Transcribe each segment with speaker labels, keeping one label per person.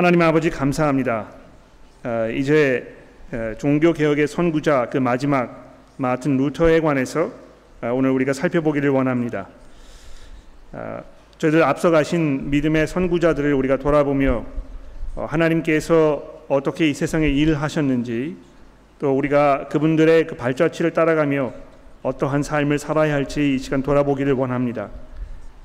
Speaker 1: 하나님 아버지 감사합니다. 어, 이제 어, 종교 개혁의 선구자 그 마지막 마틴 루터에 관해서 어, 오늘 우리가 살펴보기를 원합니다. 어, 저희들 앞서가신 믿음의 선구자들을 우리가 돌아보며 어, 하나님께서 어떻게 이 세상에 일하셨는지 또 우리가 그분들의 그 발자취를 따라가며 어떠한 삶을 살아야 할지 이 시간 돌아보기를 원합니다.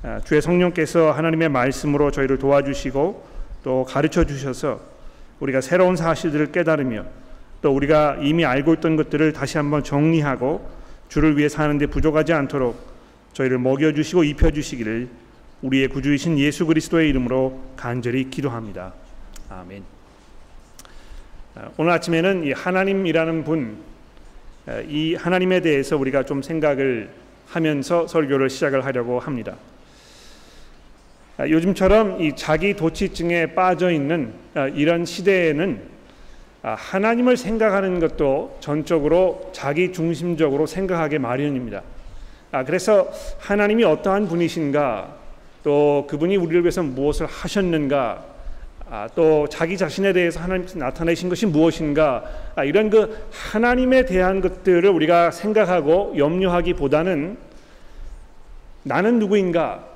Speaker 1: 아, 주의 성령께서 하나님의 말씀으로 저희를 도와주시고 또 가르쳐 주셔서 우리가 새로운 사실들을 깨달으며 또 우리가 이미 알고 있던 것들을 다시 한번 정리하고 주를 위해 사는데 부족하지 않도록 저희를 먹여 주시고 입혀 주시기를 우리의 구주이신 예수 그리스도의 이름으로 간절히 기도합니다. 아멘. 아, 오늘 아침에는 이 하나님이라는 분, 아, 이 하나님에 대해서 우리가 좀 생각을 하면서 설교를 시작을 하려고 합니다. 아, 요즘처럼 이 자기 도취증에 빠져 있는 이런 시대에는 하나님을 생각하는 것도 전적으로 자기 중심적으로 생각하게 마련입니다. 그래서 하나님이 어떠한 분이신가, 또 그분이 우리를 위해서 무엇을 하셨는가, 아, 또 자기 자신에 대해서 하나님께서 나타내신 것이 무엇인가 아, 이런 그 하나님에 대한 것들을 우리가 생각하고 염려하기보다는 나는 누구인가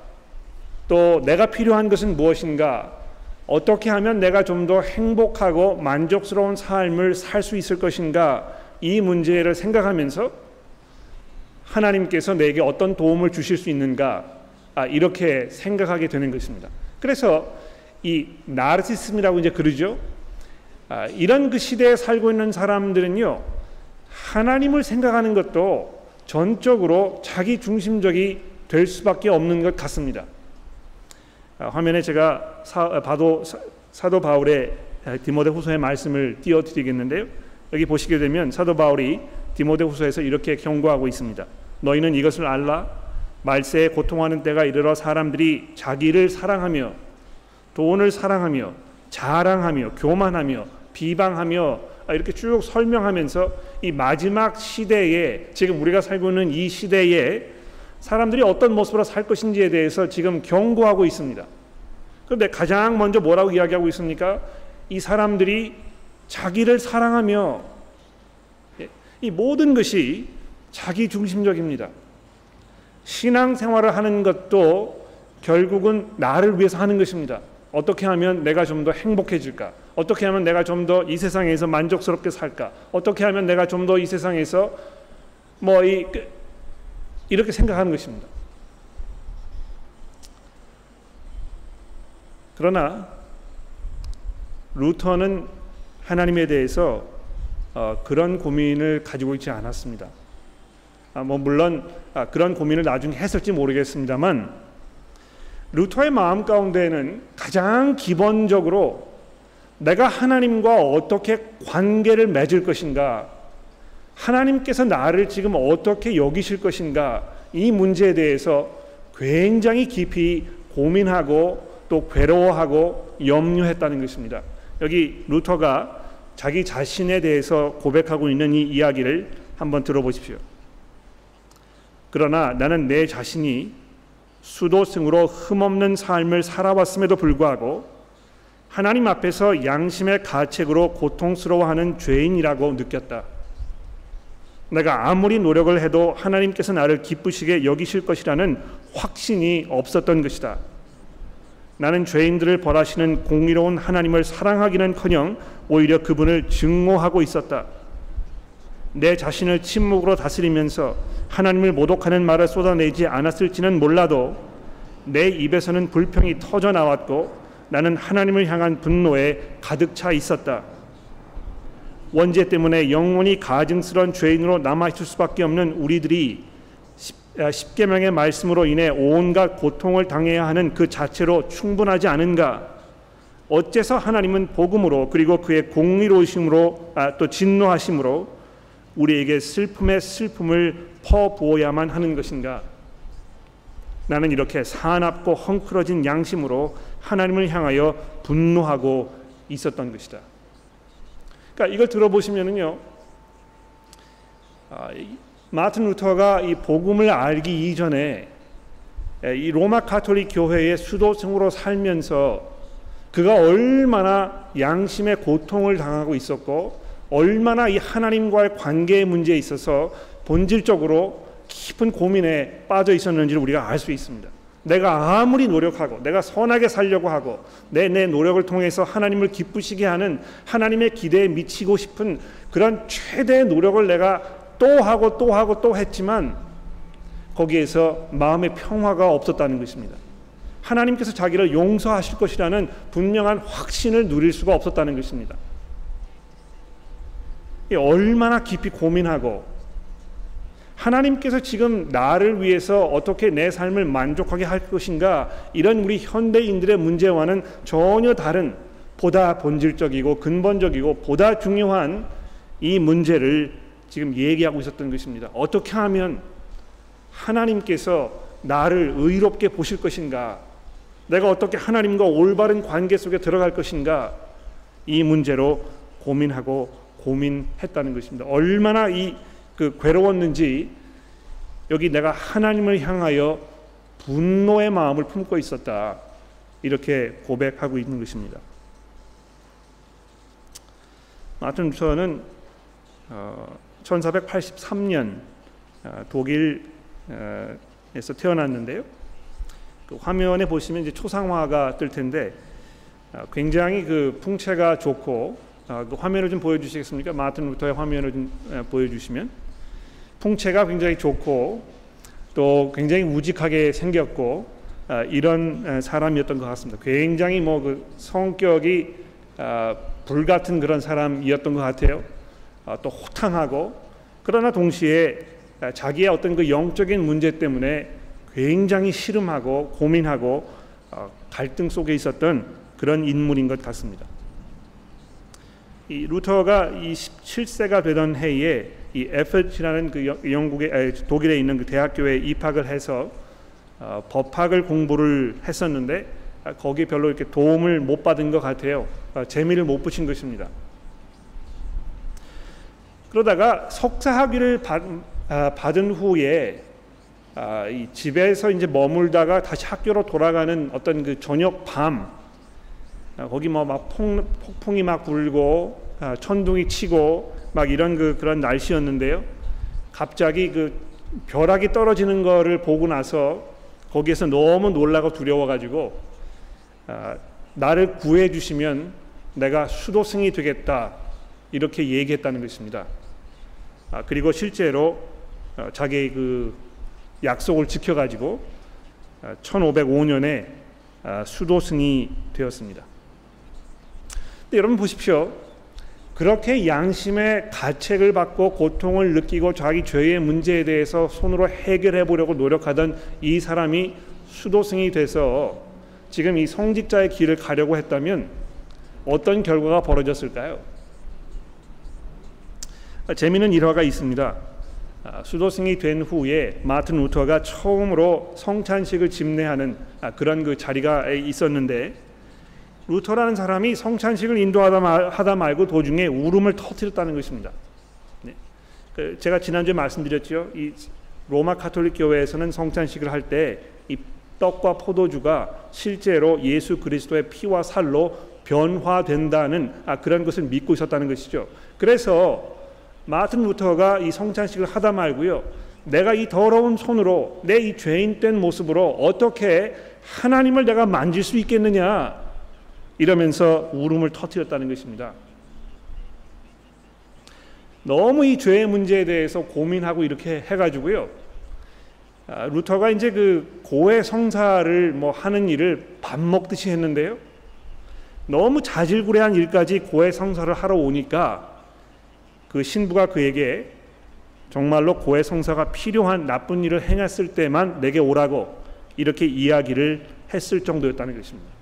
Speaker 1: 또 내가 필요한 것은 무엇인가 어떻게 하면 내가 좀 더 행복하고 만족스러운 삶을 살 수 있을 것인가 이 문제를 생각하면서 하나님께서 내게 어떤 도움을 주실 수 있는가 아, 이렇게 생각하게 되는 것입니다. 그래서 이 나르시즘이라고 이제 그러죠. 아, 이런 그 시대에 살고 있는 사람들은요 하나님을 생각하는 것도 전적으로 자기 중심적이 될 수밖에 없는 것 같습니다. 아, 화면에 제가 사, 아, 바도 사, 도 바울의 아, 디모데 후서의 말씀을 띄워드리겠는데요. 여기 보시게 되면 사도 바울이 디모데 후서에서 이렇게 경고하고 있습니다. 너희는 이것을 알라 말세에 고통하는 때가 이르러 사람들이 자기를 사랑하며 돈을 사랑하며 자랑하며 교만하며 비방하며 이렇게 쭉 설명하면서 이 마지막 시대에 지금 우리가 살고 있는 이 시대에 사람들이 어떤 모습으로 살 것인지에 대해서 지금 경고하고 있습니다. 그런데 가장 먼저 뭐라고 이야기하고 있습니까? 이 사람들이 자기를 사랑하며 이 모든 것이 자기 중심적입니다. 신앙 생활을 하는 것도 결국은 나를 위해서 하는 것입니다. 어떻게 하면 내가 좀 더 행복해질까? 어떻게 하면 내가 좀 더 이 세상에서 만족스럽게 살까? 어떻게 하면 내가 좀 더 이 세상에서 뭐이 그, 이렇게 생각하는 것입니다. 그러나 루터는 하나님에 대해서 어, 그런 고민을 가지고 있지 않았습니다. 아, 뭐 물론 아, 그런 고민을 나중에 했을지 모르겠습니다만 루터의 마음 가운데는 가장 기본적으로 내가 하나님과 어떻게 관계를 맺을 것인가, 하나님께서 나를 지금 어떻게 여기실 것인가, 이 문제에 대해서 굉장히 깊이 고민하고 또 괴로워하고 염려했다는 것입니다. 여기 루터가 자기 자신에 대해서 고백하고 있는 이 이야기를 한번 들어보십시오. 그러나 나는 내 자신이 수도승으로 흠없는 삶을 살아왔음에도 불구하고 하나님 앞에서 양심의 가책으로 고통스러워하는 죄인이라고 느꼈다. 내가 아무리 노력을 해도 하나님께서 나를 기쁘시게 여기실 것이라는 확신이 없었던 것이다. 나는 죄인들을 벌하시는 공의로운 하나님을 사랑하기는커녕 오히려 그분을 증오하고 있었다. 내 자신을 침묵으로 다스리면서 하나님을 모독하는 말을 쏟아내지 않았을지는 몰라도 내 입에서는 불평이 터져 나왔고 나는 하나님을 향한 분노에 가득 차 있었다. 원죄 때문에 영원히 가증스러운 죄인으로 남아 있을 수밖에 없는 우리들이 아, 십계명의 말씀으로 인해 온갖 고통을 당해야 하는 그 자체로 충분하지 않은가? 어째서 하나님은 복음으로 그리고 그의 공의로우심으로 아, 또 진노하심으로 우리에게 슬픔의 슬픔을 퍼부어야만 하는 것인가? 나는 이렇게 사납고 헝클어진 양심으로 하나님을 향하여 분노하고 있었던 것이다. 그러니까 이걸 들어보시면은요, 아, 마틴 루터가 이 복음을 알기 이전에 이 로마 카톨릭 교회의 수도승으로 살면서 그가 얼마나 양심의 고통을 당하고 있었고 얼마나 이 하나님과의 관계의 문제에 있어서 본질적으로 깊은 고민에 빠져 있었는지를 우리가 알 수 있습니다. 내가 아무리 노력하고 내가 선하게 살려고 하고 내 내 노력을 통해서 하나님을 기쁘시게 하는 하나님의 기대에 미치고 싶은 그런 최대의 노력을 내가 또 하고 또 하고 또 했지만 거기에서 마음의 평화가 없었다는 것입니다. 하나님께서 자기를 용서하실 것이라는 분명한 확신을 누릴 수가 없었다는 것입니다. 얼마나 깊이 고민하고 하나님께서 지금 나를 위해서 어떻게 내 삶을 만족하게 할 것인가 이런 우리 현대인들의 문제와는 전혀 다른 보다 본질적이고 근본적이고 보다 중요한 이 문제를 지금 얘기하고 있었던 것입니다. 어떻게 하면 하나님께서 나를 의롭게 보실 것인가? 내가 어떻게 하나님과 올바른 관계 속에 들어갈 것인가? 이 문제로 고민하고 고민했다는 것입니다. 얼마나 이 그 괴로웠는지 여기 내가 하나님을 향하여 분노의 마음을 품고 있었다. 이렇게 고백하고 있는 것입니다. 마틴 루터는 1483년 어, 독일에서 태어났는데요. 그 화면에 보시면 이제 초상화가 뜰 텐데 어, 굉장히 그 풍채가 좋고 어, 그 화면을 좀 보여주시겠습니까? 마틴 루터의 화면을 좀 보여주시면 풍채가 굉장히 좋고 또 굉장히 우직하게 생겼고 이런 사람이었던 것 같습니다. 굉장히 뭐 그 성격이 불 같은 그런 사람이었던 것 같아요. 또 호탕하고 그러나 동시에 자기의 어떤 그 영적인 문제 때문에 굉장히 시름하고 고민하고 어, 갈등 속에 있었던 그런 인물인 것 같습니다. 이 루터가 이 17세가 되던 해에 이 에프트라는 그 영국의 독일에 있는 그 대학교에 입학을 해서 어, 법학을 공부를 했었는데 아, 거기 별로 이렇게 도움을 못 받은 것 같아요. 어, 재미를 못 붙인 것입니다. 그러다가 석사 학위를 받, 아, 받은 후에 아, 이 집에서 이제 머물다가 다시 학교로 돌아가는 어떤 그 저녁 밤 아, 거기 뭐 막 폭풍이 막 불고 아, 천둥이 치고 막 이런 그 그런 날씨였는데요. 갑자기 그 벼락이 떨어지는 거를 보고 나서 거기에서 너무 놀라고 두려워가지고 아, 나를 구해 주시면 내가 수도승이 되겠다 이렇게 얘기했다는 것입니다. 아, 그리고 실제로 어, 자기 그 약속을 지켜가지고 1505년에 아, 아, 수도승이 되었습니다. 여러분 보십시오. 그렇게 양심의 가책을 받고 고통을 느끼고 자기 죄의 문제에 대해서 손으로 해결해 보려고 노력하던 이 사람이 수도승이 돼서 지금 이 성직자의 길을 가려고 했다면 어떤 결과가 벌어졌을까요? 재미있는 일화가 있습니다. 아, 수도승이 된 후에 마틴 루터가 처음으로 성찬식을 집례하는 아, 그런 그 자리가 있었는데 루터라는 사람이 성찬식을 인도하다 말고 도중에 울음을 터뜨렸다는 것입니다. 네. 그 제가 지난주에 말씀드렸죠. 이 로마 카톨릭 교회에서는 성찬식을 할 때 이 떡과 포도주가 실제로 예수 그리스도의 피와 살로 변화된다는 아, 그런 것을 믿고 있었다는 것이죠. 그래서 마틴 루터가 이 성찬식을 하다 말고요. 내가 이 더러운 손으로 내 이 죄인 된 모습으로 어떻게 하나님을 내가 만질 수 있겠느냐 이러면서 울음을 터뜨렸다는 것입니다. 너무 이 죄의 문제에 대해서 고민하고 이렇게 해가지고요. 아, 루터가 이제 그 고해 성사를 뭐 하는 일을 밥 먹듯이 했는데요. 너무 자질구레한 일까지 고해 성사를 하러 오니까 그 신부가 그에게 정말로 고해 성사가 필요한 나쁜 일을 행했을 때만 내게 오라고 이렇게 이야기를 했을 정도였다는 것입니다.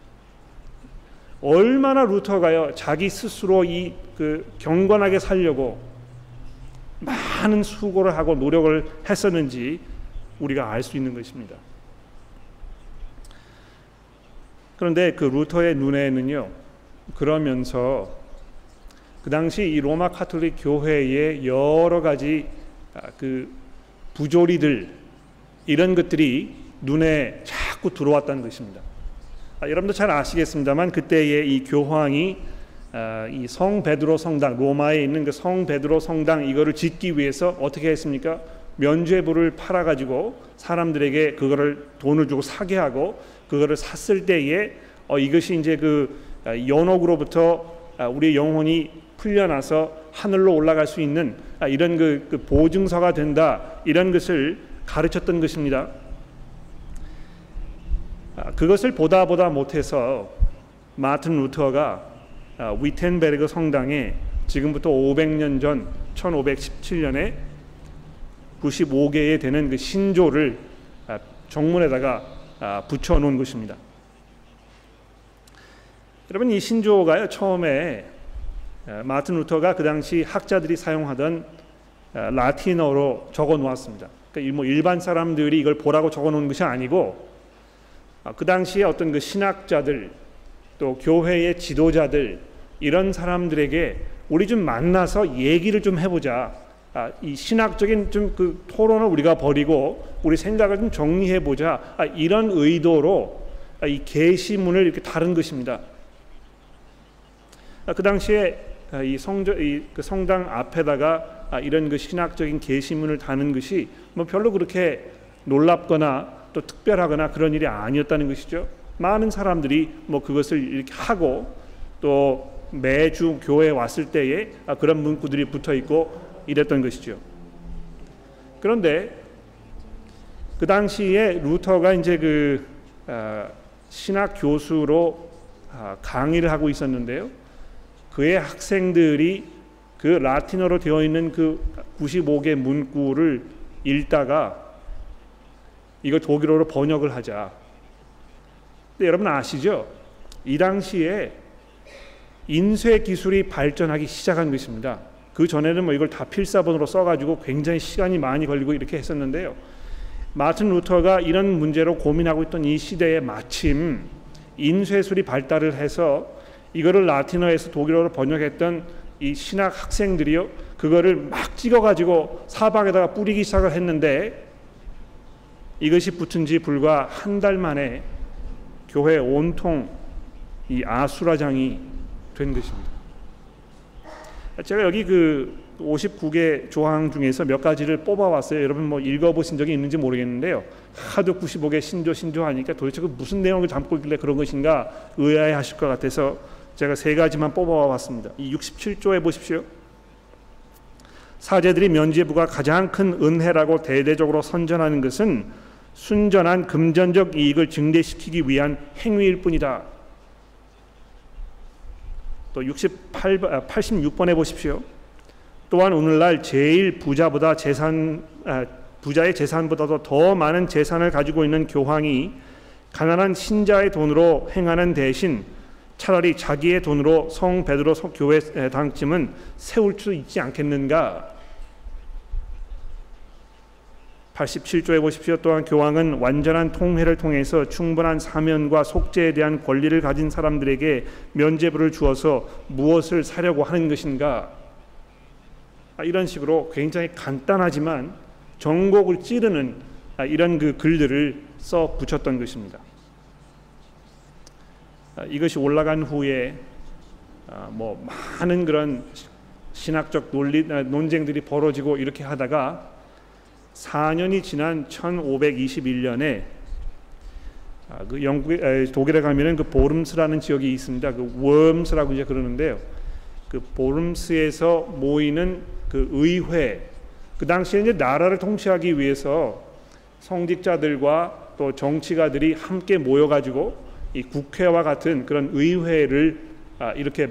Speaker 1: 얼마나 루터가요 자기 스스로 이 그 경건하게 살려고 많은 수고를 하고 노력을 했었는지 우리가 알 수 있는 것입니다. 그런데 그 루터의 눈에는요 그러면서 그 당시 이 로마 카톨릭 교회의 여러 가지 아, 그 부조리들 이런 것들이 눈에 자꾸 들어왔다는 것입니다. 아, 여러분도 잘 아시겠습니다만 그때의 이 교황이 아, 이성 베드로 성당 로마에 있는 그 성 베드로 성당 이거를 짓기 위해서 어떻게 했습니까? 면죄부를 팔아 가지고 사람들에게 그거를 돈을 주고 사게 하고 그거를 샀을 때에 어, 이것이 이제 그 아, 연옥으로부터 우리 영혼이 풀려나서 하늘로 올라갈 수 있는 이런 그, 그 보증서가 된다 이런 것을 가르쳤던 것입니다. 그것을 보다 보다 못해서 마틴 루터가 위텐베르그 성당에 지금부터 500년 전 1517년에 95개에 되는 그 신조를 정문에다가 붙여 놓은 것입니다. 여러분 이 신조가요 처음에 마틴 루터가 그 당시 학자들이 사용하던 라틴어로 적어 놓았습니다. 그러니까 뭐 일반 사람들이 이걸 보라고 적어 놓은 것이 아니고 그 당시에 어떤 그 신학자들 또 교회의 지도자들 이런 사람들에게 우리 좀 만나서 얘기를 좀 해보자. 아, 이 신학적인 좀 그 토론을 우리가 버리고 우리 생각을 좀 정리해 보자. 아, 이런 의도로 아, 이 계시문을 이렇게 다른 것입니다. 아, 그 당시에 아, 이 성저 이 그 성당 앞에다가 아, 이런 그 신학적인 계시문을 다는 것이 뭐 별로 그렇게 놀랍거나 또 특별하거나 그런 일이 아니었다는 것이죠. 많은 사람들이 뭐 그것을 이렇게 하고 또 매주 교회에 왔을 때에 그런 문구들이 붙어 있고 이랬던 것이죠. 그런데 그 당시에 루터가 이제 그 신학 교수로 강의를 하고 있었는데요. 그의 학생들이 그 라틴어로 되어 있는 그 95개 문구를 읽다가 이거 독일어로 번역을 하자. 근데 여러분 아시죠? 이 당시에 인쇄 기술이 발전하기 시작한 것입니다. 그 전에는 뭐 이걸 다 필사본으로 써가지고 굉장히 시간이 많이 걸리고 이렇게 했었는데요. 마틴 루터가 이런 문제로 고민하고 있던 이 시대에 마침 인쇄술이 발달을 해서 이거를 라틴어에서 독일어로 번역했던 이 신학 학생들이요 그거를 막 찍어가지고 사방에다가 뿌리기 시작을 했는데 이것이 붙은 지 불과 한 달 만에 교회 온통 이 아수라장이 된 것입니다. 제가 여기 그 59개 조항 중에서 몇 가지를 뽑아왔어요. 여러분 뭐 읽어보신 적이 있는지 모르겠는데요. 하도 95개 신조 신조 하니까 도대체 그 무슨 내용을 담고 있길래 그런 것인가 의아해하실 것 같아서 제가 세 가지만 뽑아왔습니다. 이 67조에 보십시오. 사제들이 면죄부가 가장 큰 은혜라고 대대적으로 선전하는 것은 순전한 금전적 이익을 증대시키기 위한 행위일 뿐이다. 또 68, 86번에 보십시오. 또한 오늘날 제일 부자보다 재산 아, 부자의 재산보다도 더 많은 재산을 가지고 있는 교황이 가난한 신자의 돈으로 행하는 대신 차라리 자기의 돈으로 성 베드로 교회 당쯤은 세울 수 있지 않겠는가? 87조에 보십시오. 또한 교황은 완전한 통회를 통해서 충분한 사면과 속죄에 대한 권리를 가진 사람들에게 면죄부를 주어서 무엇을 사려고 하는 것인가? 아, 이런 식으로 굉장히 간단하지만 정곡을 찌르는 아, 이런 그 글들을 써 붙였던 것입니다. 아, 이것이 올라간 후에 아, 뭐 많은 그런 신학적 논리 논쟁들이 벌어지고 이렇게 하다가 4년이 지난 1521년에 그 영국 독일에 가면은 그 보름스라는 지역이 있습니다. 그 웜스라고 이제 그러는데요. 그 보름스에서 모이는 그 의회 그 당시에 이제 나라를 통치하기 위해서 성직자들과 또 정치가들이 함께 모여가지고 이 국회와 같은 그런 의회를 아, 이렇게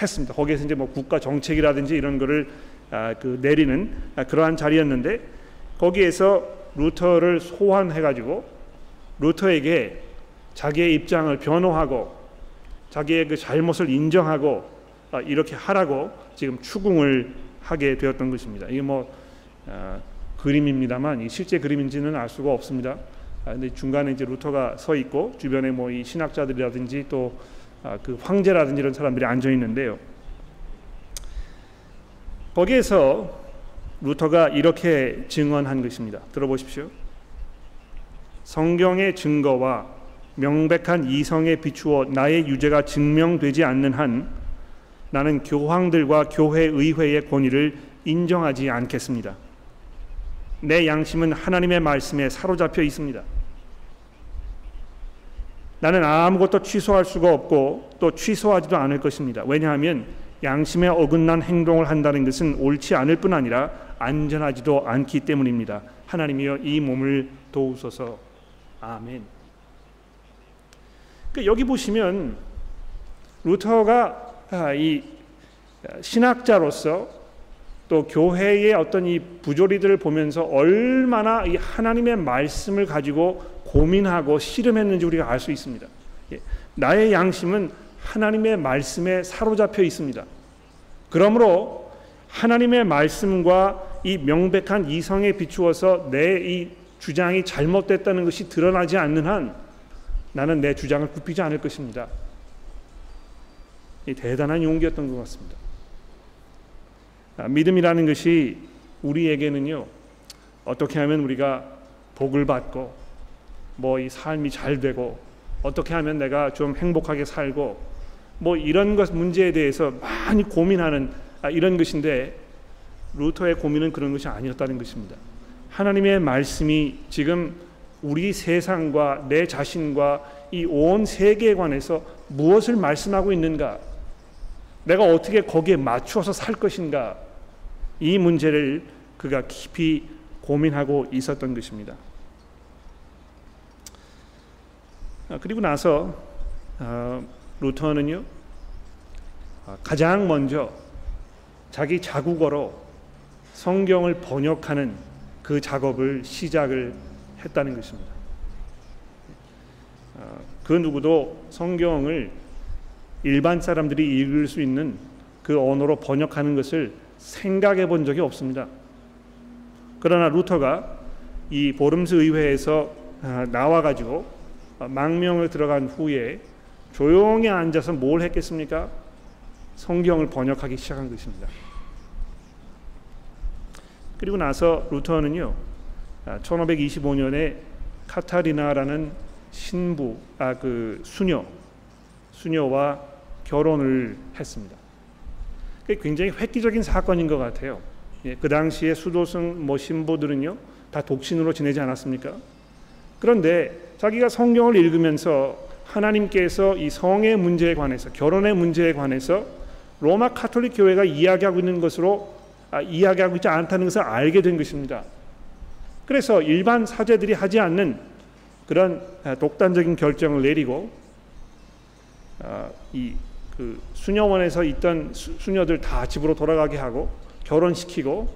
Speaker 1: 했습니다. 거기에서 이제 뭐 국가 정책이라든지 이런 거를 아, 그 내리는 아, 그러한 자리였는데 거기에서 루터를 소환해가지고 루터에게 자기의 입장을 변호하고 자기의 그 잘못을 인정하고 아, 이렇게 하라고 지금 추궁을 하게 되었던 것입니다. 이게 뭐 아, 그림입니다만 실제 그림인지는 알 수가 없습니다. 아, 근데 중간에 이제 루터가 서 있고 주변에 뭐 이 신학자들이라든지 또그 아, 황제라든지 이런 사람들이 앉아 있는데요. 거기에서 루터가 이렇게 증언한 것입니다. 들어보십시오. 성경의 증거와 명백한 이성에 비추어 나의 유죄가 증명되지 않는 한 나는 교황들과 교회 의회의 권위를 인정하지 않겠습니다. 내 양심은 하나님의 말씀에 사로잡혀 있습니다. 나는 아무것도 취소할 수가 없고 또 취소하지도 않을 것입니다. 왜냐하면 양심에 어긋난 행동을 한다는 것은 옳지 않을 뿐 아니라 안전하지도 않기 때문입니다. 하나님이여 이 몸을 도우소서. 아멘. 그러니까 여기 보시면 루터가 아, 이 신학자로서 또 교회의 어떤 이 부조리들을 보면서 얼마나 이 하나님의 말씀을 가지고 고민하고 씨름했는지 우리가 알 수 있습니다. 예, 나의 양심은 하나님의 말씀에 사로잡혀 있습니다. 그러므로 하나님의 말씀과 이 명백한 이성에 비추어서 내 이 주장이 잘못됐다는 것이 드러나지 않는 한 나는 내 주장을 굽히지 않을 것입니다. 이 대단한 용기였던 것 같습니다. 아, 믿음이라는 것이 우리에게는요 어떻게 하면 우리가 복을 받고 뭐 이 삶이 잘 되고 어떻게 하면 내가 좀 행복하게 살고 뭐 이런 것 문제에 대해서 많이 고민하는 아, 이런 것인데 루터의 고민은 그런 것이 아니었다는 것입니다. 하나님의 말씀이 지금 우리 세상과 내 자신과 이 온 세계에 관해서 무엇을 말씀하고 있는가? 내가 어떻게 거기에 맞추어서 살 것인가? 이 문제를 그가 깊이 고민하고 있었던 것입니다. 아, 그리고 나서 어, 루터는요 아, 가장 먼저 자기 자국어로 성경을 번역하는 그 작업을 시작을 했다는 것입니다. 아, 그 누구도 성경을 일반 사람들이 읽을 수 있는 그 언어로 번역하는 것을 생각해 본 적이 없습니다. 그러나 루터가 이 보름스 의회에서 아, 나와 가지고 망명을 들어간 후에 조용히 앉아서 뭘 했겠습니까? 성경을 번역하기 시작한 것입니다. 그리고 나서 루터는요, 1525년에 아, 카타리나라는 신부, 아 그 수녀, 수녀와 결혼을 했습니다. 굉장히 획기적인 사건인 것 같아요. 예, 그 당시에 수도승 뭐 신부들은요 다 독신으로 지내지 않았습니까? 그런데 자기가 성경을 읽으면서 하나님께서 이 성의 문제에 관해서 결혼의 문제에 관해서 로마 카톨릭 교회가 이야기하고 있는 것으로 아, 이야기하고 있지 않다는 것을 알게 된 것입니다. 그래서 일반 사제들이 하지 않는 그런 아, 독단적인 결정을 내리고 아, 이그 수녀원에서 있던 수, 녀들 다 집으로 돌아가게 하고 결혼시키고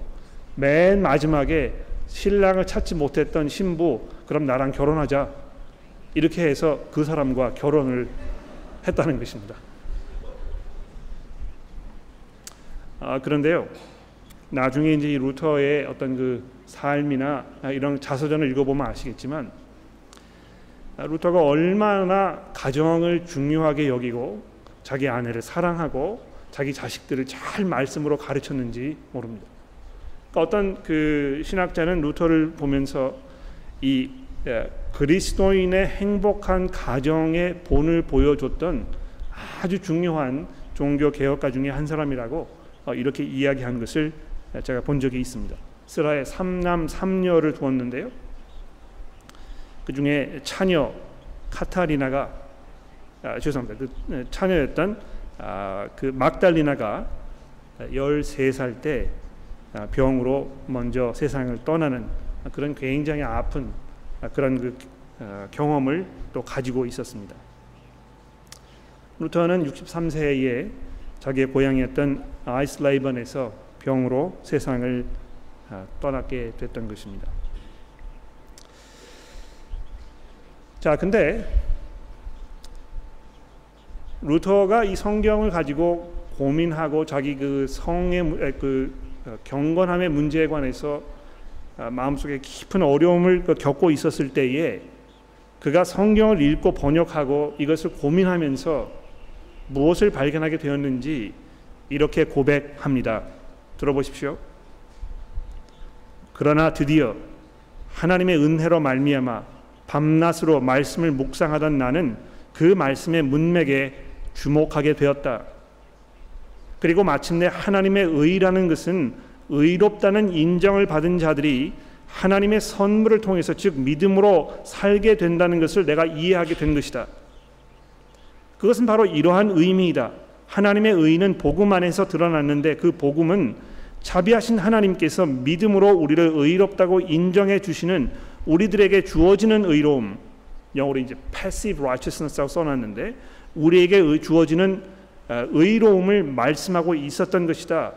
Speaker 1: 맨 마지막에 신랑을 찾지 못했던 신부 그럼 나랑 결혼하자 이렇게 해서 그 사람과 결혼을 했다는 것입니다. 아, 그런데요. 나중에 이제 이 루터의 어떤 그 삶이나 이런 자서전을 읽어보면 아시겠지만 루터가 얼마나 가정을 중요하게 여기고 자기 아내를 사랑하고 자기 자식들을 잘 말씀으로 가르쳤는지 모릅니다. 그러니까 어떤 그 신학자는 루터를 보면서 이 예, 그리스도인의 행복한 가정의 본을 보여줬던 아주 중요한 종교 개혁가 중에 한 사람이라고 어, 이렇게 이야기한 것을 제가 본 적이 있습니다. 스라에 삼남 삼녀를 두었는데요. 그 중에 차녀 카타리나가 아, 죄송합니다. 그 네, 처녀였던 아, 그 막달리나가 13살 때 아, 병으로 먼저 세상을 떠나는 그런 굉장히 아픈 아, 그런 그 아, 경험을 또 가지고 있었습니다. 루터는 63세에 자기의 고향이었던 아이슬라이번에서 병으로 세상을 떠나게 됐던 것입니다. 자, 근데 루터가 이 성경을 가지고 고민하고 자기 그 성의 그 어, 경건함의 문제에 관해서 아, 마음속에 깊은 어려움을 그 겪고 있었을 때에 그가 성경을 읽고 번역하고 이것을 고민하면서 무엇을 발견하게 되었는지 이렇게 고백합니다. 들어보십시오. 그러나 드디어 하나님의 은혜로 말미암아 밤낮으로 말씀을 묵상하던 나는 그 말씀의 문맥에 주목하게 되었다. 그리고 마침내 하나님의 의라는 것은 의롭다는 인정을 받은 자들이 하나님의 선물을 통해서 즉 믿음으로 살게 된다는 것을 내가 이해하게 된 것이다. 그것은 바로 이러한 의미이다. 하나님의 의는 복음 안에서 드러났는데 그 복음은 자비하신 하나님께서 믿음으로 우리를 의롭다고 인정해 주시는 우리들에게 주어지는 의로움 영어로 이제 passive righteousness라고 써놨는데 우리에게 주어지는 어, 의로움을 말씀하고 있었던 것이다.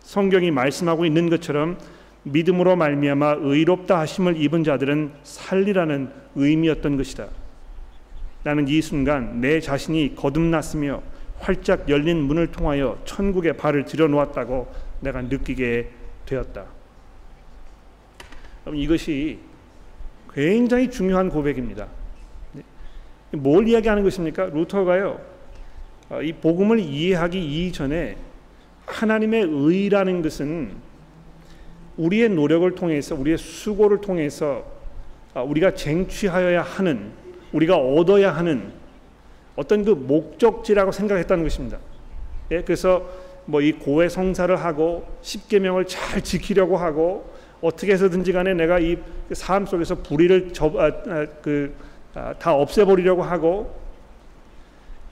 Speaker 1: 성경이 말씀하고 있는 것처럼 믿음으로 말미암아 의롭다 하심을 입은 자들은 살리라는 의미였던 것이다. 나는 이 순간 내 자신이 거듭났으며 활짝 열린 문을 통하여 천국에 발을 들여놓았다고 내가 느끼게 되었다. 이것이 굉장히 중요한 고백입니다. 뭘 이야기하는 것입니까? 루터가요. 어, 이 복음을 이해하기 이전에 하나님의 의라는 것은 우리의 노력을 통해서 우리의 수고를 통해서 어, 우리가 쟁취하여야 하는 우리가 얻어야 하는 어떤 그 목적지라고 생각했다는 것입니다. 예, 그래서 뭐 이 고해 성사를 하고 십계명을 잘 지키려고 하고 어떻게 해서든지 간에 내가 이 삶 속에서 불의를 접, 아, 아, 그, 아, 다 없애버리려고 하고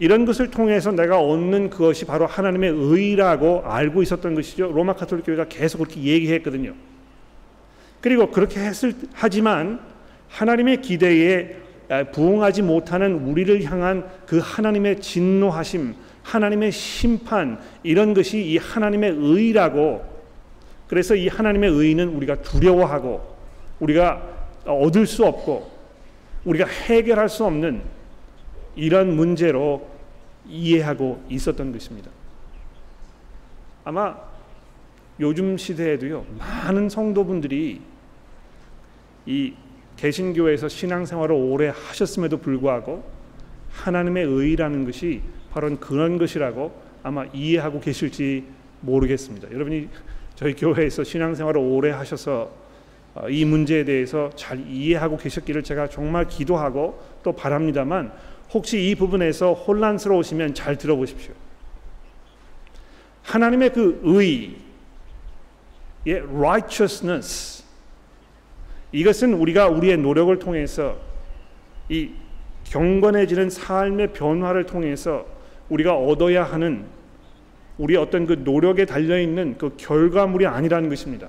Speaker 1: 이런 것을 통해서 내가 얻는 그것이 바로 하나님의 의라고 알고 있었던 것이죠. 로마 카톨릭 교회가 계속 그렇게 얘기했거든요. 그리고 그렇게 했을 하지만 하나님의 기대에 부응하지 못하는 우리를 향한 그 하나님의 진노하심, 하나님의 심판 이런 것이 이 하나님의 의라고 그래서 이 하나님의 의는 우리가 두려워하고 우리가 얻을 수 없고 우리가 해결할 수 없는 이런 문제로 이해하고 있었던 것입니다. 아마 요즘 시대에도요 많은 성도분들이 이 개신교에서 신앙생활을 오래 하셨음에도 불구하고 하나님의 의라는 것이 바로 그런 것이라고 아마 이해하고 계실지 모르겠습니다. 여러분이 저희 교회에서 신앙생활을 오래 하셔서 어, 이 문제에 대해서 잘 이해하고 계셨기를 제가 정말 기도하고 또 바랍니다만 혹시 이 부분에서 혼란스러우시면 잘 들어보십시오. 하나님의 그 의, 예, righteousness 이것은 우리가 우리의 노력을 통해서 이 경건해지는 삶의 변화를 통해서 우리가 얻어야 하는 우리 어떤 그 노력에 달려 있는 그 결과물이 아니라는 것입니다.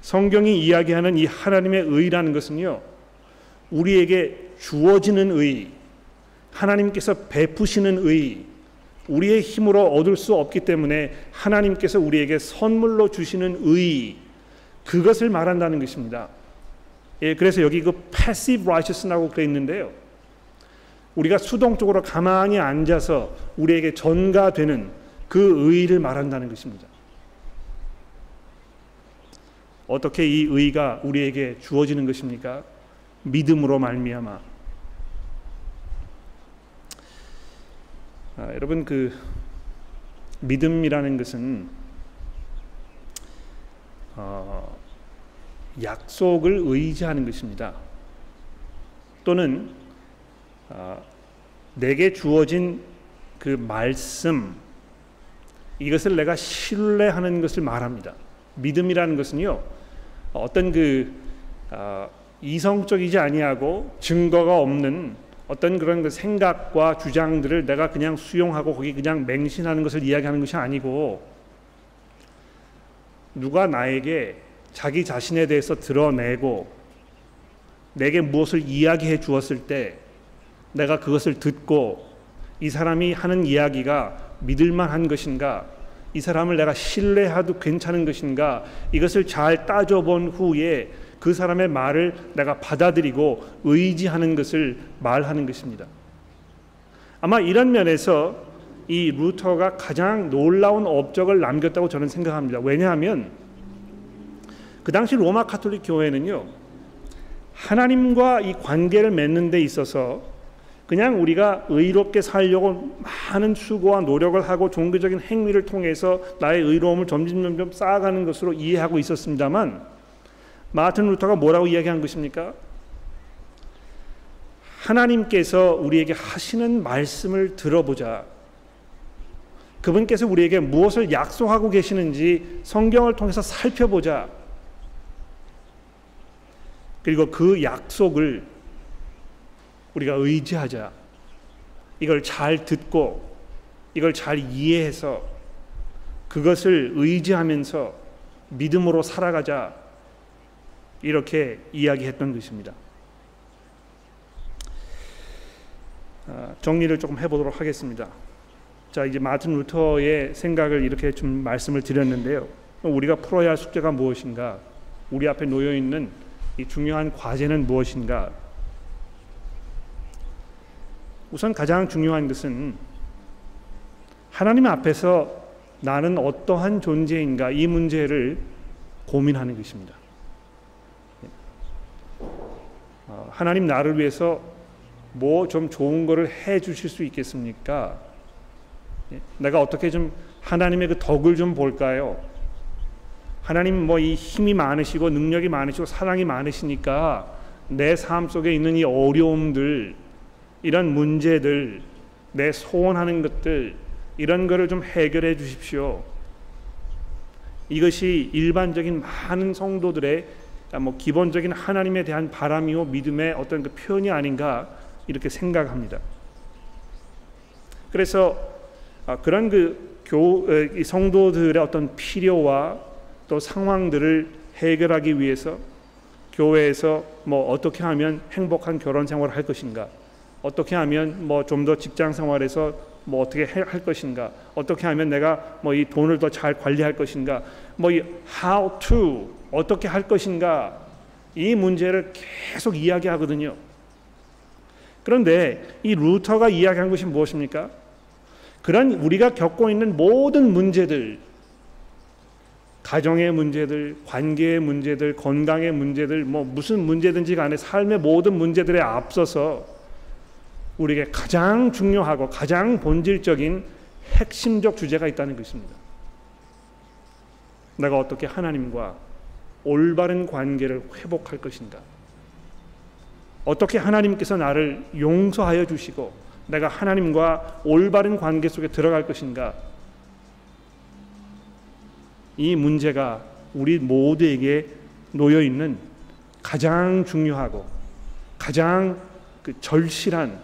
Speaker 1: 성경이 이야기하는 이 하나님의 의라는 것은요, 우리에게 주어지는 의, 하나님께서 베푸시는 의, 우리의 힘으로 얻을 수 없기 때문에 하나님께서 우리에게 선물로 주시는 의, 그것을 말한다는 것입니다. 예, 그래서 여기 그 passive righteous라고 그래 있는데요. 우리가 수동적으로 가만히 앉아서 우리에게 전가되는 그 의를 말한다는 것입니다. 어떻게 이 의가 우리에게 주어지는 것입니까? 믿음으로 말미암아. 아, 여러분 그 믿음이라는 것은 어, 약속을 의지하는 것입니다. 또는 어, 내게 주어진 그 말씀 이것을 내가 신뢰하는 것을 말합니다. 믿음이라는 것은요 어떤 그 어, 이성적이지 아니하고 증거가 없는 어떤 그런 그 생각과 주장들을 내가 그냥 수용하고 거기 그냥 맹신하는 것을 이야기하는 것이 아니고 누가 나에게 자기 자신에 대해서 드러내고 내게 무엇을 이야기해 주었을 때 내가 그것을 듣고 이 사람이 하는 이야기가 믿을만한 것인가 이 사람을 내가 신뢰해도 괜찮은 것인가 이것을 잘 따져본 후에 그 사람의 말을 내가 받아들이고 의지하는 것을 말하는 것입니다. 아마 이런 면에서 이 루터가 가장 놀라운 업적을 남겼다고 저는 생각합니다. 왜냐하면 그 당시 로마 카톨릭 교회는요 하나님과 이 관계를 맺는 데 있어서 그냥 우리가 의롭게 살려고 많은 수고와 노력을 하고 종교적인 행위를 통해서 나의 의로움을 점점 점점 쌓아가는 것으로 이해하고 있었습니다만 마틴 루터가 뭐라고 이야기한 것입니까? 하나님께서 우리에게 하시는 말씀을 들어보자. 그분께서 우리에게 무엇을 약속하고 계시는지 성경을 통해서 살펴보자. 그리고 그 약속을 우리가 의지하자. 이걸 잘 듣고 이걸 잘 이해해서 그것을 의지하면서 믿음으로 살아가자. 이렇게 이야기했던 것입니다. 아, 정리를 조금 해보도록 하겠습니다. 자 이제 마틴 루터의 생각을 이렇게 좀 말씀을 드렸는데요. 우리가 풀어야 할 숙제가 무엇인가? 우리 앞에 놓여 있는 이 중요한 과제는 무엇인가? 우선 가장 중요한 것은 하나님 앞에서 나는 어떠한 존재인가 이 문제를 고민하는 것입니다. 어, 하나님 나를 위해서 뭐 좀 좋은 거를 해 주실 수 있겠습니까? 예, 내가 어떻게 좀 하나님의 그 덕을 좀 볼까요? 하나님 뭐 이 힘이 많으시고 능력이 많으시고 사랑이 많으시니까 내 삶 속에 있는 이 어려움들 이런 문제들 내 소원하는 것들 이런 거를 좀 해결해 주십시오. 이것이 일반적인 많은 성도들의 뭐 기본적인 하나님에 대한 바람이요 믿음의 어떤 그 표현이 아닌가 이렇게 생각합니다. 그래서 아, 그런 그 교, 성도들의 어떤 필요와 또 상황들을 해결하기 위해서 교회에서 뭐 어떻게 하면 행복한 결혼 생활을 할 것인가, 어떻게 하면 뭐 좀 더 직장 생활에서 뭐 어떻게 할 것인가, 어떻게 하면 내가 뭐 이 돈을 더 잘 관리할 것인가, 뭐 이 how to 어떻게 할 것인가 이 문제를 계속 이야기하거든요. 그런데 이 루터가 이야기한 것이 무엇입니까? 그런 우리가 겪고 있는 모든 문제들, 가정의 문제들, 관계의 문제들, 건강의 문제들, 뭐 무슨 문제든지 간에 삶의 모든 문제들에 앞서서 우리에게 가장 중요하고 가장 본질적인 핵심적 주제가 있다는 것입니다. 내가 어떻게 하나님과 올바른 관계를 회복할 것인가? 어떻게 하나님께서 나를 용서하여 주시고 내가 하나님과 올바른 관계 속에 들어갈 것인가? 이 문제가 우리 모두에게 놓여 있는 가장 중요하고 가장 그 절실한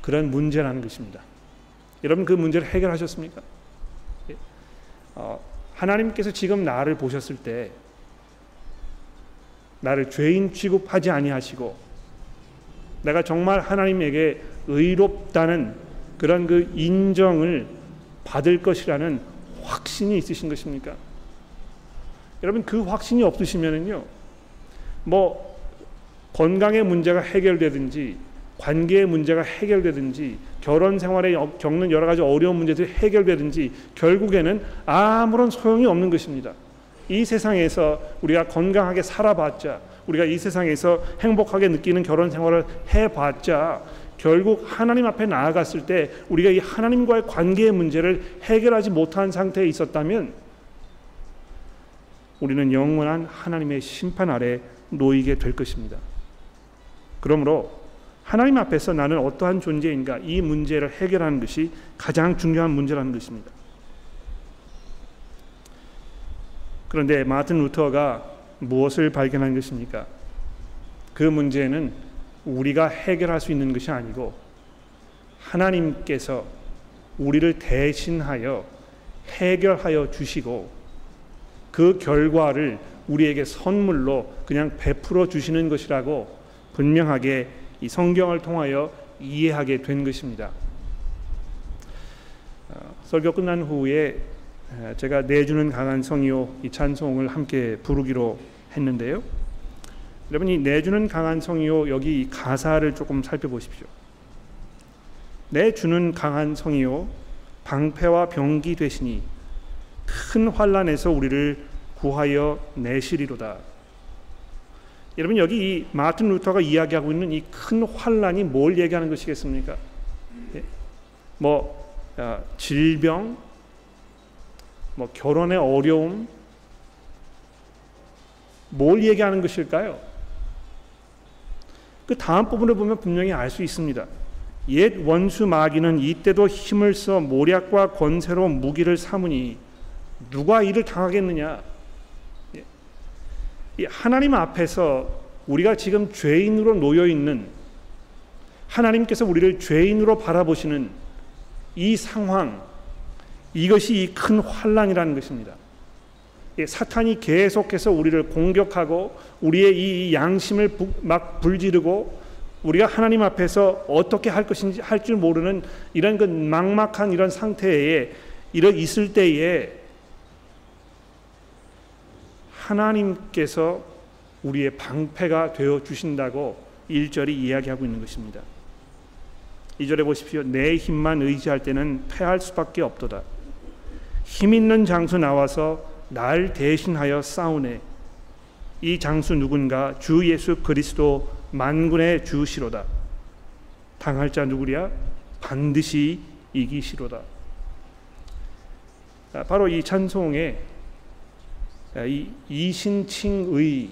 Speaker 1: 그런 문제라는 것입니다. 여러분 그 문제를 해결하셨습니까? 예. 어, 하나님께서 지금 나를 보셨을 때 나를 죄인 취급하지 아니하시고 내가 정말 하나님에게 의롭다는 그런 그 인정을 받을 것이라는 확신이 있으신 것입니까? 여러분 그 확신이 없으시면은요. 뭐 건강의 문제가 해결되든지 관계의 문제가 해결되든지 결혼 생활에 겪는 여러 가지 어려운 문제들이 해결되든지 결국에는 아무런 소용이 없는 것입니다. 이 세상에서 우리가 건강하게 살아봤자 우리가 이 세상에서 행복하게 느끼는 결혼 생활을 해봤자 결국 하나님 앞에 나아갔을 때 우리가 이 하나님과의 관계의 문제를 해결하지 못한 상태에 있었다면 우리는 영원한 하나님의 심판 아래 놓이게 될 것입니다. 그러므로 하나님 앞에서 나는 어떠한 존재인가 이 문제를 해결하는 것이 가장 중요한 문제라는 것입니다. 그런데 마틴 루터가 무엇을 발견한 것입니까? 그 문제는 우리가 해결할 수 있는 것이 아니고 하나님께서 우리를 대신하여 해결하여 주시고 그 결과를 우리에게 선물로 그냥 베풀어 주시는 것이라고 분명하게 이 성경을 통하여 이해하게 된 것입니다. 어, 설교 끝난 후에 제가 내주는 강한 성이요 이 찬송을 함께 부르기로 했는데요. 여러분 이 내주는 강한 성이요 여기 가사를 조금 살펴보십시오. 내주는 강한 성이요 방패와 병기 되시니 큰 환란에서 우리를 구하여 내시리로다. 여러분 여기 이 마틴 루터가 이야기하고 있는 이 큰 환란이 뭘 얘기하는 것이겠습니까? 예? 뭐 아, 질병, 뭐 결혼의 어려움 뭘 얘기하는 것일까요? 그 다음 부분을 보면 분명히 알 수 있습니다. 옛 원수 마귀는 이때도 힘을 써 모략과 권세로 무기를 삼으니 누가 이를 당하겠느냐? 예. 하나님 앞에서 우리가 지금 죄인으로 놓여 있는 하나님께서 우리를 죄인으로 바라보시는 이 상황 이것이 이 큰 환란이라는 것입니다. 예, 사탄이 계속해서 우리를 공격하고 우리의 이 양심을 막 불지르고 우리가 하나님 앞에서 어떻게 할 것인지 할 줄 모르는 이런 그 막막한 이런 상태에 이런 있을 때에 하나님께서 우리의 방패가 되어 주신다고 1절이 이야기하고 있는 것입니다. 2절에 보십시오. 내 힘만 의지할 때는 패할 수밖에 없도다. 힘 있는 장수 나와서 날 대신하여 싸우네. 이 장수 누군가 주 예수 그리스도 만군의 주시로다. 당할 자 누구랴? 반드시 이기시로다. 아, 바로 이 찬송에 아, 이 이신칭의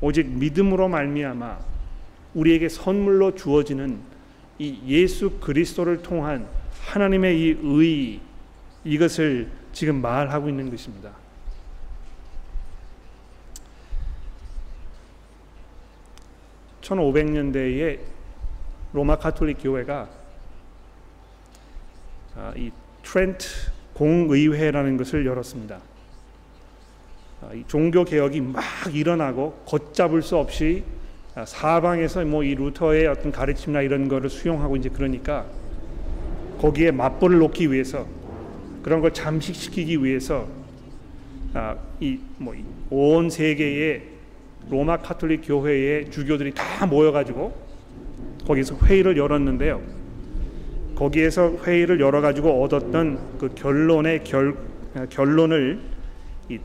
Speaker 1: 오직 믿음으로 말미암아 우리에게 선물로 주어지는 이 예수 그리스도를 통한 하나님의 이 의 이것을 지금 말하고 있는 것입니다. 1500년대에 로마 카톨릭 교회가 아, 이 트렌트 공의회라는 것을 열었습니다. 아, 종교 개혁이 막 일어나고 걷잡을 수 없이 아, 사방에서 뭐 이 루터의 어떤 가르침이나 이런 거를 수용하고 이제 그러니까 거기에 맞불을 놓기 위해서 그런 걸 잠식시키기 위해서 이뭐 온 세계의 로마 카톨릭 교회의 주교들이 다 모여가지고 거기서 회의를 열었는데요. 거기에서 회의를 열어가지고 얻었던 그 결론의 결 결론을 이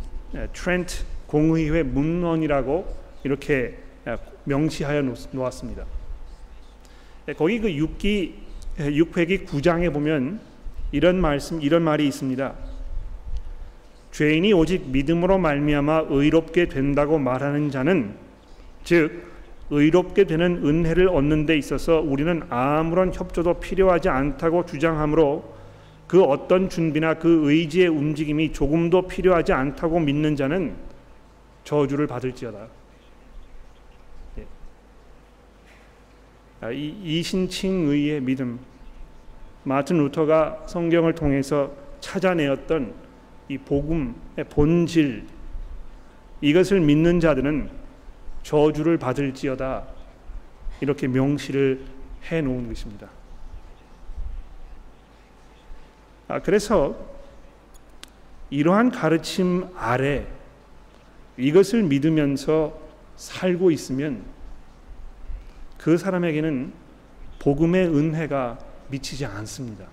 Speaker 1: 트렌트 공의회 문헌이라고 이렇게 명시하여 놓았습니다. 거기 그 6기 6회기 9장에 보면 이런 말씀 이런 말이 있습니다. 죄인이 오직 믿음으로 말미암아 의롭게 된다고 말하는 자는 즉 의롭게 되는 은혜를 얻는 데 있어서 우리는 아무런 협조도 필요하지 않다고 주장하므로 그 어떤 준비나 그 의지의 움직임이 조금도 필요하지 않다고 믿는 자는 저주를 받을지어다. 예. 아, 이 이 신칭의의 믿음, 마틴 루터가 성경을 통해서 찾아내었던 이 복음의 본질 이것을 믿는 자들은 저주를 받을지어다 이렇게 명시를 해 놓은 것입니다. 아, 그래서 이러한 가르침 아래 이것을 믿으면서 살고 있으면 그 사람에게는 복음의 은혜가 미치지 않습니다.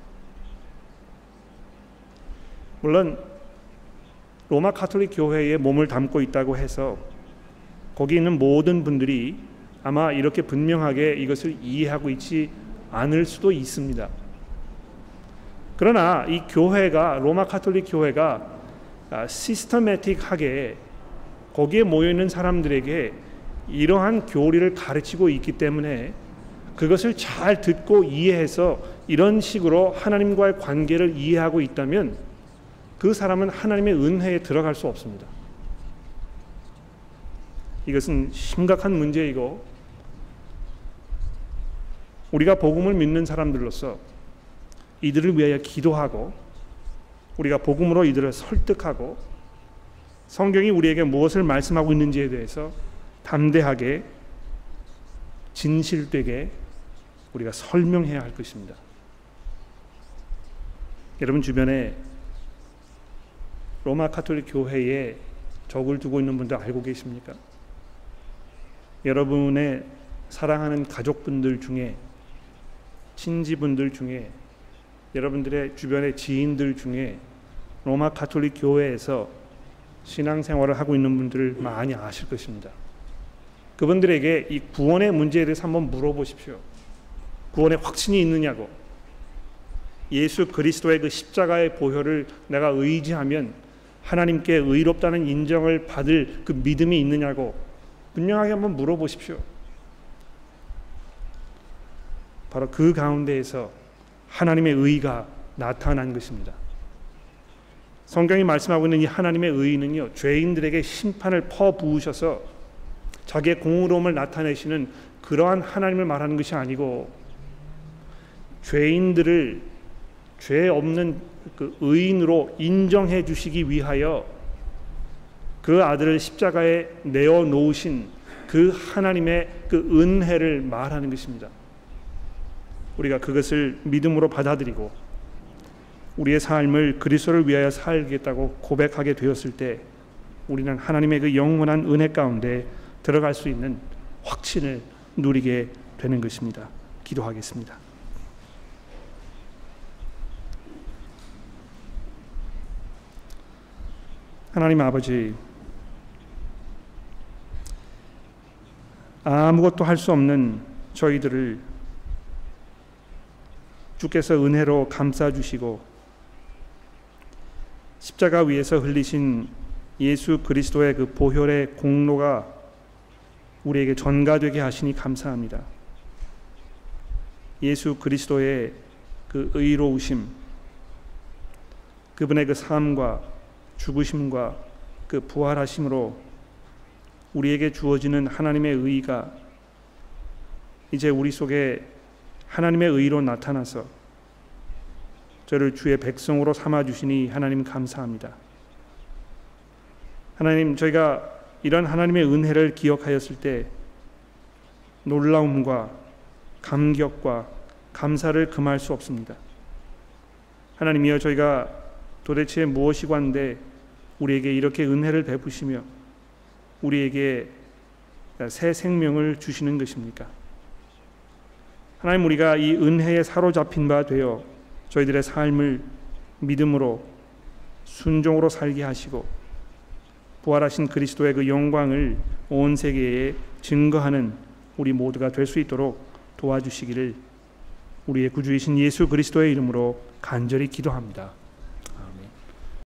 Speaker 1: 물론 로마 카톨릭 교회에 몸을 담고 있다고 해서 거기 있는 모든 분들이 아마 이렇게 분명하게 이것을 이해하고 있지 않을 수도 있습니다. 그러나 이 교회가 로마 카톨릭 교회가 systematic하게 거기에 모여 있는 사람들에게 이러한 교리를 가르치고 있기 때문에 그것을 잘 듣고 이해해서 이런 식으로 하나님과의 관계를 이해하고 있다면 그 사람은 하나님의 은혜에 들어갈 수 없습니다. 이것은 심각한 문제이고 우리가 복음을 믿는 사람들로서 이들을 위하여 기도하고 우리가 복음으로 이들을 설득하고 성경이 우리에게 무엇을 말씀하고 있는지에 대해서 담대하게 진실되게 우리가 설명해야 할 것입니다. 여러분 주변에 로마 카톨릭 교회에 적을 두고 있는 분들 알고 계십니까? 여러분의 사랑하는 가족분들 중에 친지분들 중에 여러분들의 주변의 지인들 중에 로마 카톨릭 교회에서 신앙생활을 하고 있는 분들을 많이 아실 것입니다. 그분들에게 이 구원의 문제에 대해서 한번 물어보십시오. 구원의 확신이 있느냐고. 예수 그리스도의 그 십자가의 보혈을 내가 의지하면 하나님께 의롭다는 인정을 받을 그 믿음이 있느냐고 분명하게 한번 물어보십시오. 바로 그 가운데에서 하나님의 의가 나타난 것입니다. 성경이 말씀하고 있는 이 하나님의 의는요 죄인들에게 심판을 퍼부으셔서 자기의 공의로움을 나타내시는 그러한 하나님을 말하는 것이 아니고 죄인들을 죄 없는 그 의인으로 인정해 주시기 위하여 그 아들을 십자가에 내어 놓으신 그 하나님의 그 은혜를 말하는 것입니다. 우리가 그것을 믿음으로 받아들이고 우리의 삶을 그리스도를 위하여 살겠다고 고백하게 되었을 때 우리는 하나님의 그 영원한 은혜 가운데 들어갈 수 있는 확신을 누리게 되는 것입니다. 기도하겠습니다. 하나님 아버지 아무것도 할 수 없는 저희들을 주께서 은혜로 감싸 주시고 십자가 위에서 흘리신 예수 그리스도의 그 보혈의 공로가 우리에게 전가되게 하시니 감사합니다. 예수 그리스도의 그 의로우심, 그분의 그 삶과 죽으심과 그 부활하심으로 우리에게 주어지는 하나님의 의가 이제 우리 속에 하나님의 의로 나타나서 저를 주의 백성으로 삼아 주시니 하나님 감사합니다. 하나님 저희가 이런 하나님의 은혜를 기억하였을 때 놀라움과 감격과 감사를 금할 수 없습니다. 하나님이여 저희가 도대체 무엇이 관데 우리에게 이렇게 은혜를 베푸시며 우리에게 새 생명을 주시는 것입니까? 하나님 우리가 이 은혜에 사로잡힌 바 되어 저희들의 삶을 믿음으로 순종으로 살게 하시고 부활하신 그리스도의 그 영광을 온 세계에 증거하는 우리 모두가 될 수 있도록 도와주시기를 우리의 구주이신 예수 그리스도의 이름으로 간절히 기도합니다.